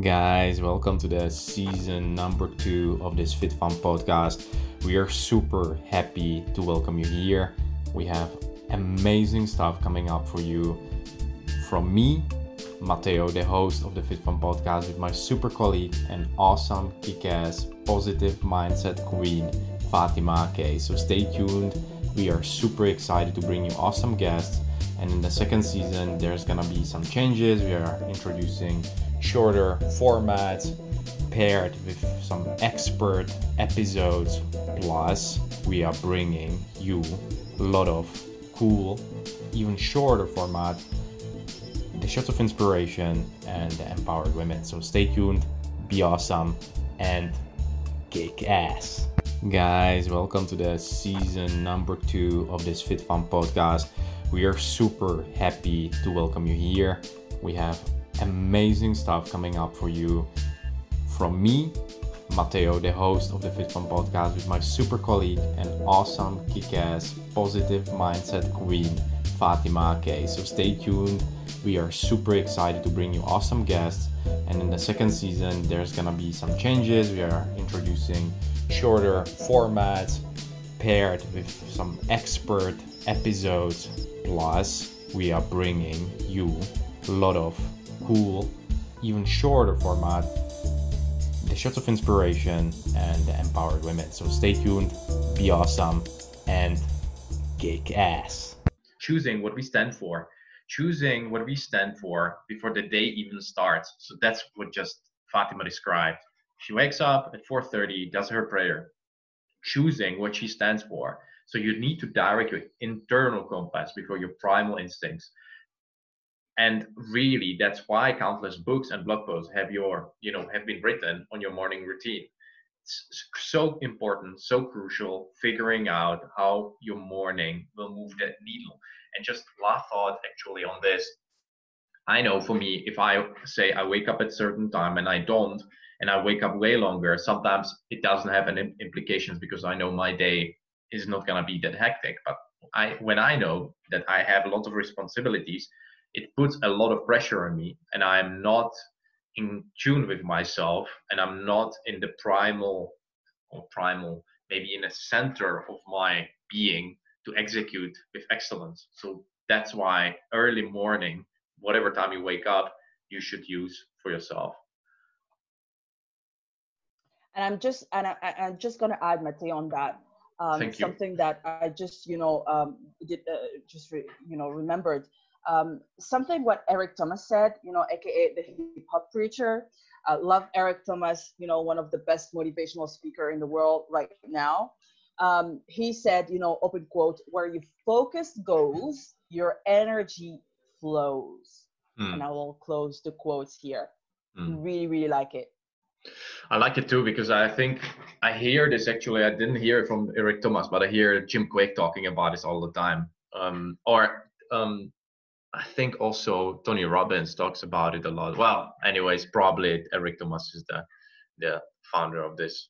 Guys, welcome to the season number two of this Fit Fun podcast. We are super happy to welcome you here. We have amazing stuff coming up for you from me, Matteo, the host of the Fit Fun podcast, with my super colleague and awesome kick ass positive mindset queen, Fatima K. So stay tuned. We are super excited to bring you awesome guests. And in the second season, there's gonna be some changes. We are introducing shorter formats paired with some expert episodes. Plus, we are bringing you a lot of cool, even shorter format, the shots of inspiration and the empowered women. So stay tuned, be awesome, and kick ass. Guys, welcome to the season number two of this Fit Fun podcast. We are super happy to welcome you here. We have amazing stuff coming up for you from me, Matteo, the host of the Fit Fun podcast, with my super colleague and awesome kick ass positive mindset queen, Fatima K. So stay tuned. We are super excited to bring you awesome guests. And in the second season, there's gonna be some changes. We are introducing shorter formats paired with some expert episodes. Plus, we are bringing you a lot of cool, even shorter format, the shots of inspiration and the empowered women. So stay tuned, be awesome, and kick ass. Choosing what we stand for, choosing what we stand for before the day even starts. So that's what just Fatima described. She wakes up at 4:30, does her prayer, choosing what she stands for. So you need to direct your internal compass before your primal instincts and really that's why countless books and blog posts have your you know have been written on your morning routine. It's so important so crucial figuring out how your morning will move that needle. And just last thought actually on this. I know for me if i say i wake up at a certain time and i don't and i wake up way longer sometimes it doesn't have any implications because i know my day is not going to be that hectic. But i when i know that i have a lot of responsibilities it puts a lot of pressure on me and i'm not in tune with myself and i'm not in the primal or primal maybe in the center of my being to execute with excellence. So that's why early morning whatever time you wake up you should use for yourself. And i'm just and I, i'm just going to add Matthew on that. Um, Thank you. something that i just you know um, did uh, just re, you know remembered um, something what Eric Thomas said, you know, aka the hip hop preacher. Uh, love Eric Thomas, you know, one of the best motivational speaker in the world right now. Um, he said, you know, open quote, where your focus goes, your energy flows. Mm. And I will close the quotes here. Mm. Really, really like it. I like it too because I think I hear this actually. I didn't hear it from Eric Thomas, but I hear Jim Kwik talking about this all the time. Um, or um, I think also Tony Robbins talks about it a lot. Well, anyways, probably Eric Thomas is the the founder of this,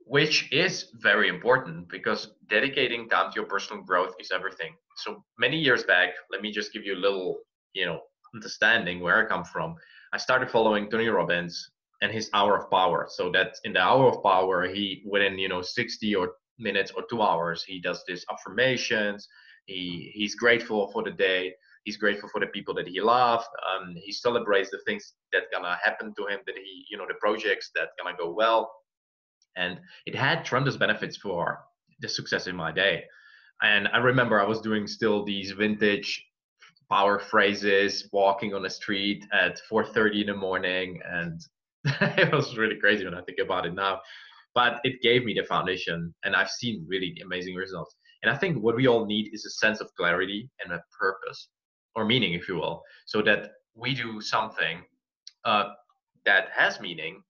which is very important because dedicating time to your personal growth is everything. So many years back, let me just give you a little, you know, understanding where I come from. I started following Tony Robbins and his hour of power. So that in the hour of power, he within you know 60 or minutes or two hours, he does these affirmations he he's grateful for the day. He's grateful for the people that he loved. Um, he celebrates the things that gonna happen to him. That he you know the projects that gonna go well, and it had tremendous benefits for the success in my day. And I remember I was doing still these vintage power phrases, walking on the street at 4:30 in the morning, and it was really crazy when I think about it now. But it gave me the foundation, and I've seen really amazing results. And I think what we all need is a sense of clarity and a purpose or meaning, if you will, so that we do something uh, that has meaning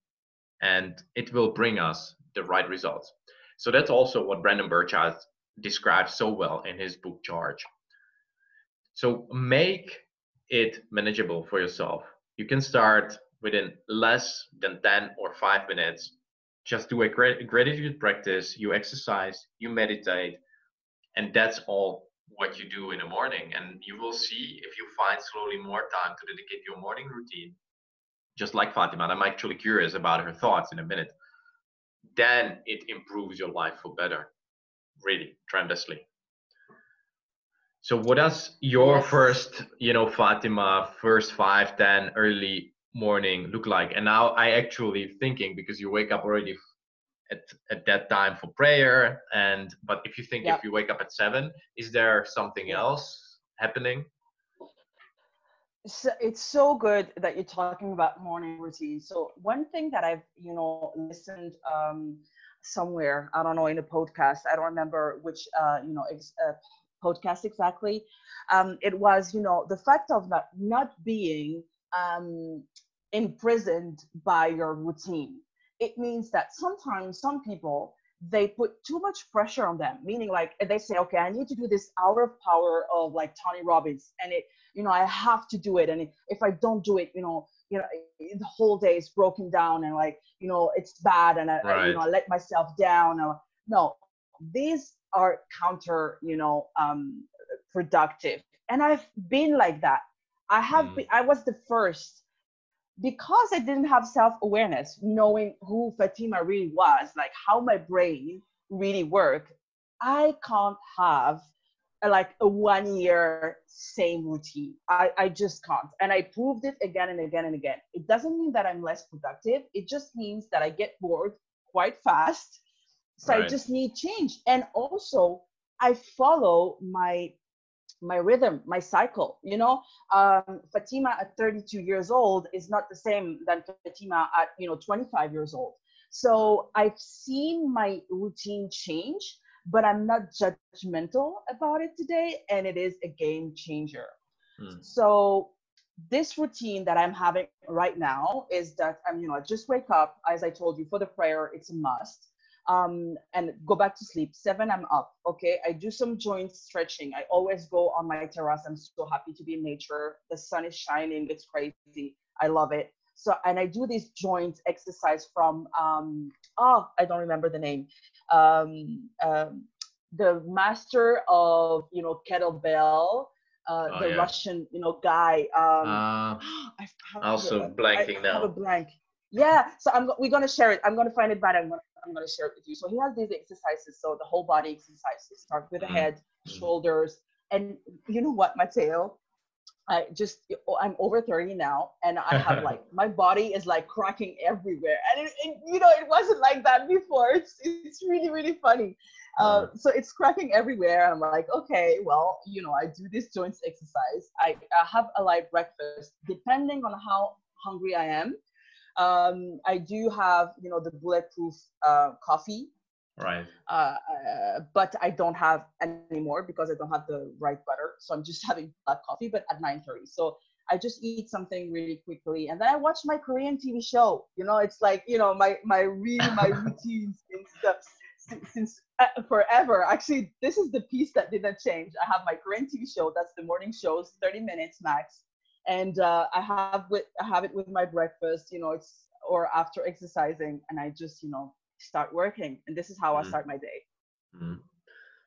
and it will bring us the right results. So that's also what Brendon Burchard describes so well in his book Charge. So make it manageable for yourself. You can start within less than 10 or 5 minutes. Just do a gratitude practice, you exercise, you meditate, and that's all what you do in the morning and you will see if you find slowly more time to dedicate your morning routine just like Fatima, and I'm actually curious about her thoughts in a minute, then it improves your life for better, really, tremendously. So what does your yes. first, you know, Fatima, first five, ten early morning look like? And now I actually thinking because you wake up already at, at that time for prayer and but if you think if you wake up at seven, is there something else happening? so it's so good that you're talking about morning routine. So one thing that I've you know listened um, somewhere, I don't know, in a podcast, I don't remember which uh, you know ex- uh, podcast exactly. Um, it was you know the fact of not not being um, imprisoned by your routine. It means that sometimes some people they put too much pressure on them meaning like they say okay i need to do this hour of power of like tony robbins and it you know i have to do it and if i don't do it you know you know the whole day is broken down and like you know it's bad and I, right. I you know i let myself down or, no these are counter you know um productive and i've been like that i have mm. been i was the first because I didn't have self awareness, knowing who Fatima really was, like how my brain really worked, I can't have a, like a one year same routine. I, I just can't. And I proved it again and again and again. It doesn't mean that I'm less productive, it just means that I get bored quite fast. So right. I just need change. And also, I follow my my rhythm, my cycle. You know, um, Fatima at 32 years old is not the same than Fatima at you know 25 years old. So I've seen my routine change, but I'm not judgmental about it today, and it is a game changer. Hmm. So this routine that I'm having right now is that I'm, you know, I just wake up. As I told you, for the prayer, it's a must um, and go back to sleep. Seven, I'm up. Okay. I do some joint stretching. I always go on my terrace. I'm so happy to be in nature. The sun is shining. It's crazy. I love it. So, and I do this joint exercise from, um, oh, I don't remember the name. Um, um, the master of, you know, kettlebell, uh, oh, the yeah. Russian, you know, guy. Um, uh, also blanking I, now. I have a blank. Yeah, so I'm we're gonna share it. I'm gonna find it, but I'm gonna I'm gonna share it with you. So he has these exercises. So the whole body exercises start with the head, mm-hmm. shoulders, and you know what, Matteo? I just I'm over 30 now, and I have like my body is like cracking everywhere, and it, it, you know it wasn't like that before. It's it's really really funny. Uh, so it's cracking everywhere. I'm like, okay, well, you know, I do this joints exercise. I, I have a light breakfast, depending on how hungry I am. Um, I do have, you know, the bulletproof uh, coffee. Right. Uh, uh, but I don't have anymore because I don't have the right butter. So I'm just having black coffee, but at 9:30. So I just eat something really quickly, and then I watch my Korean TV show. You know, it's like you know my my really my routine since the, since, since uh, forever. Actually, this is the piece that didn't change. I have my Korean TV show. That's the morning shows, 30 minutes max and uh, I have with I have it with my breakfast. You know, it's or after exercising, and I just you know start working, and this is how mm. I mm-hmm. start my day. Mm.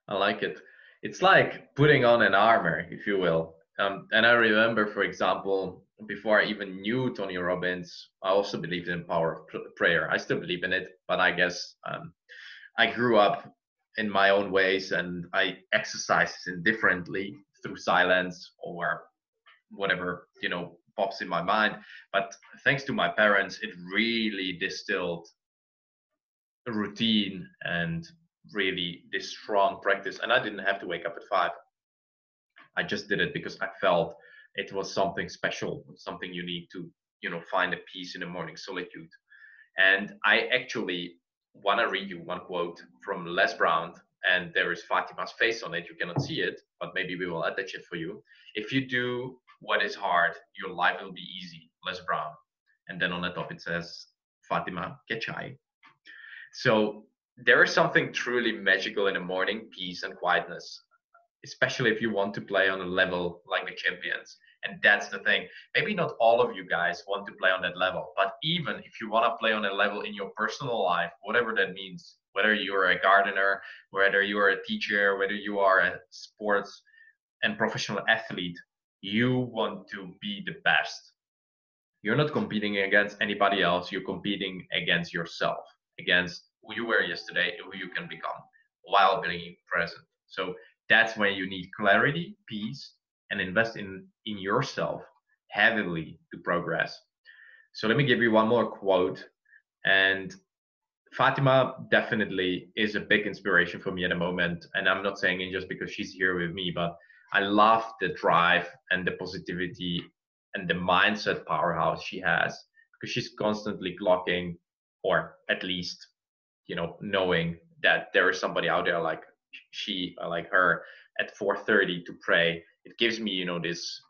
I like it. It's like putting on an armor, if you will. Um, and I remember, for example, before I even knew Tony Robbins, I also believed in power of prayer. I still believe in it, but I guess um, I grew up in my own ways and I exercise it differently through silence or whatever you know pops in my mind. But thanks to my parents it really distilled a routine and really this strong practice. And i didn't have to wake up at five. I just did it because i felt it was something special something you need to you know find a peace in the morning solitude. And i actually want to read you one quote from les brown and there is fatima's face on it. You cannot see it but maybe we will attach it for you. If you do what is hard, your life will be easy. Les Brown. And then on the top it says Fatima Kechai. So there is something truly magical in the morning peace and quietness, especially if you want to play on a level like the champions. And that's the thing. Maybe not all of you guys want to play on that level, but even if you want to play on a level in your personal life, whatever that means, whether you're a gardener, whether you are a teacher, whether you are a sports and professional athlete, you want to be the best you're not competing against anybody else. You're competing against yourself, against who you were yesterday, who you can become while being present. So that's when you need clarity, peace, and invest in in yourself heavily to progress. So let me give you one more quote. And Fatima definitely is a big inspiration for me at the moment. And I'm not saying it just because she's here with me, but I love the drive and the positivity and the mindset powerhouse she has because she's constantly clocking or at least you know knowing that there is somebody out there like she uh, like her at 4:30 to pray. It gives me you know this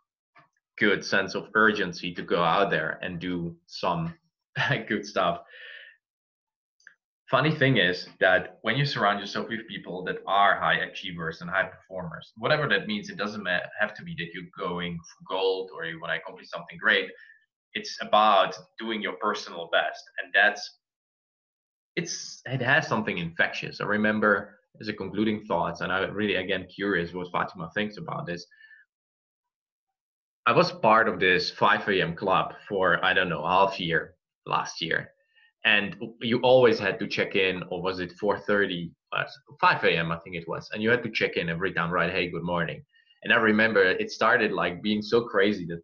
good sense of urgency to go out there and do some good stuff funny thing is that when you surround yourself with people that are high achievers and high performers whatever that means it doesn't have to be that you're going for gold or you want to accomplish something great. It's about doing your personal best and that's it's it has something infectious. I remember as a concluding thoughts and i'm really again curious what fatima thinks about this. I was part of this 5 a.m club for i don't know half year last year and you always had to check in or was it 4.30 uh, 5 a.m i think it was. And you had to check in every time right hey good morning. And i remember it started like being so crazy that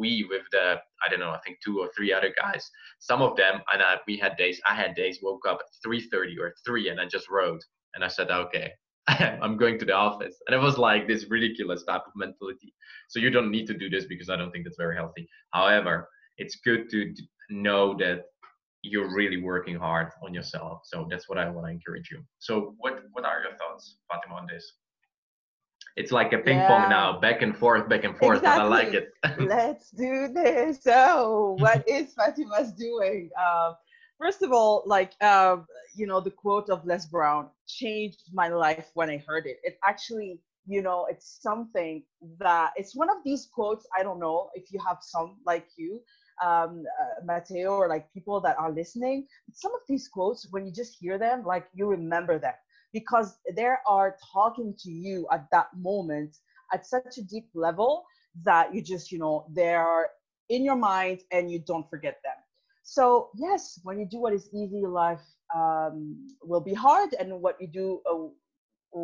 we with the i don't know i think two or three other guys some of them and I, we had days i had days woke up at 3.30 or 3 and i just wrote and i said okay i'm going to the office. And it was like this ridiculous type of mentality. So you don't need to do this because i don't think that's very healthy. However it's good to know that you're really working hard on yourself. So that's what I want to encourage you. So what what are your thoughts, Fatima, on this? It's like a ping yeah. pong now, back and forth, back and forth, exactly. but I like it. Let's do this. So what is Fatima's doing? Um, first of all, like uh, you know, the quote of Les Brown changed my life when I heard it. It actually you know it's something that it's one of these quotes i don't know if you have some like you um, uh, Matteo or like people that are listening, some of these quotes, when you just hear them, like you remember them because they are talking to you at that moment at such a deep level that you just, you know, they're in your mind and you don't forget them. So yes, when you do what is easy, life um, will be hard, and what you do uh,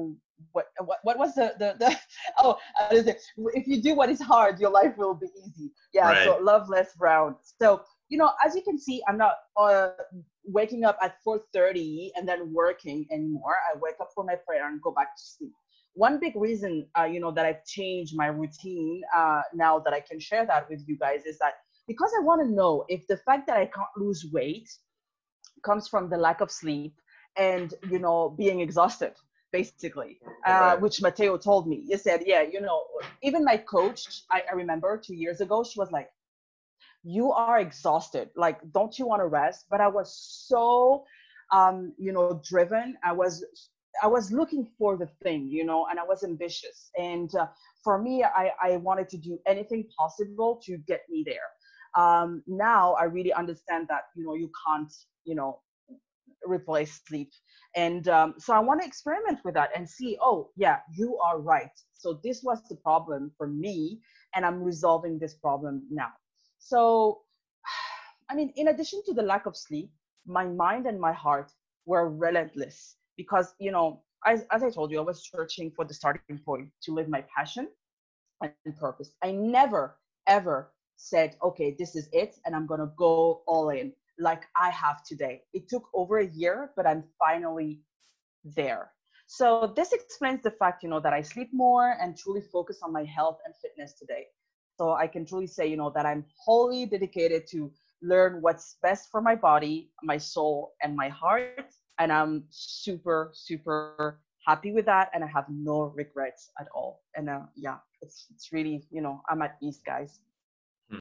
what what what was the the, the oh if you do what is hard your life will be easy. Yeah right. so love Les Brown so you know as you can see i'm not uh, waking up at 4.30 and then working anymore. I wake up for my prayer and go back to sleep. One big reason uh, you know that i've changed my routine uh, now that i can share that with you guys is that because i want to know if the fact that i can't lose weight comes from the lack of sleep and you know being exhausted basically, uh, which Matteo told me. He said, yeah, you know, even my coach, I, I remember two years ago, she was like, you are exhausted. Like, don't you want to rest? But I was so, um, you know, driven. I was, I was looking for the thing, you know, and I was ambitious. And uh, for me, I, I wanted to do anything possible to get me there. Um, now I really understand that, you know, you can't, you know, replace sleep and um, so I want to experiment with that and see, oh, yeah, you are right. So this was the problem for me, and I'm resolving this problem now. So, I mean, in addition to the lack of sleep, my mind and my heart were relentless because, you know, as, as I told you, I was searching for the starting point to live my passion and purpose. I never, ever said, okay, this is it, and I'm going to go all in like I have today. It took over a year, but I'm finally there. So this explains the fact, you know, that I sleep more and truly focus on my health and fitness today. So I can truly say, you know, that I'm wholly dedicated to learn what's best for my body, my soul, and my heart. And I'm super, super happy with that. And I have no regrets at all. And uh, yeah, it's, it's really, you know, I'm at ease, guys.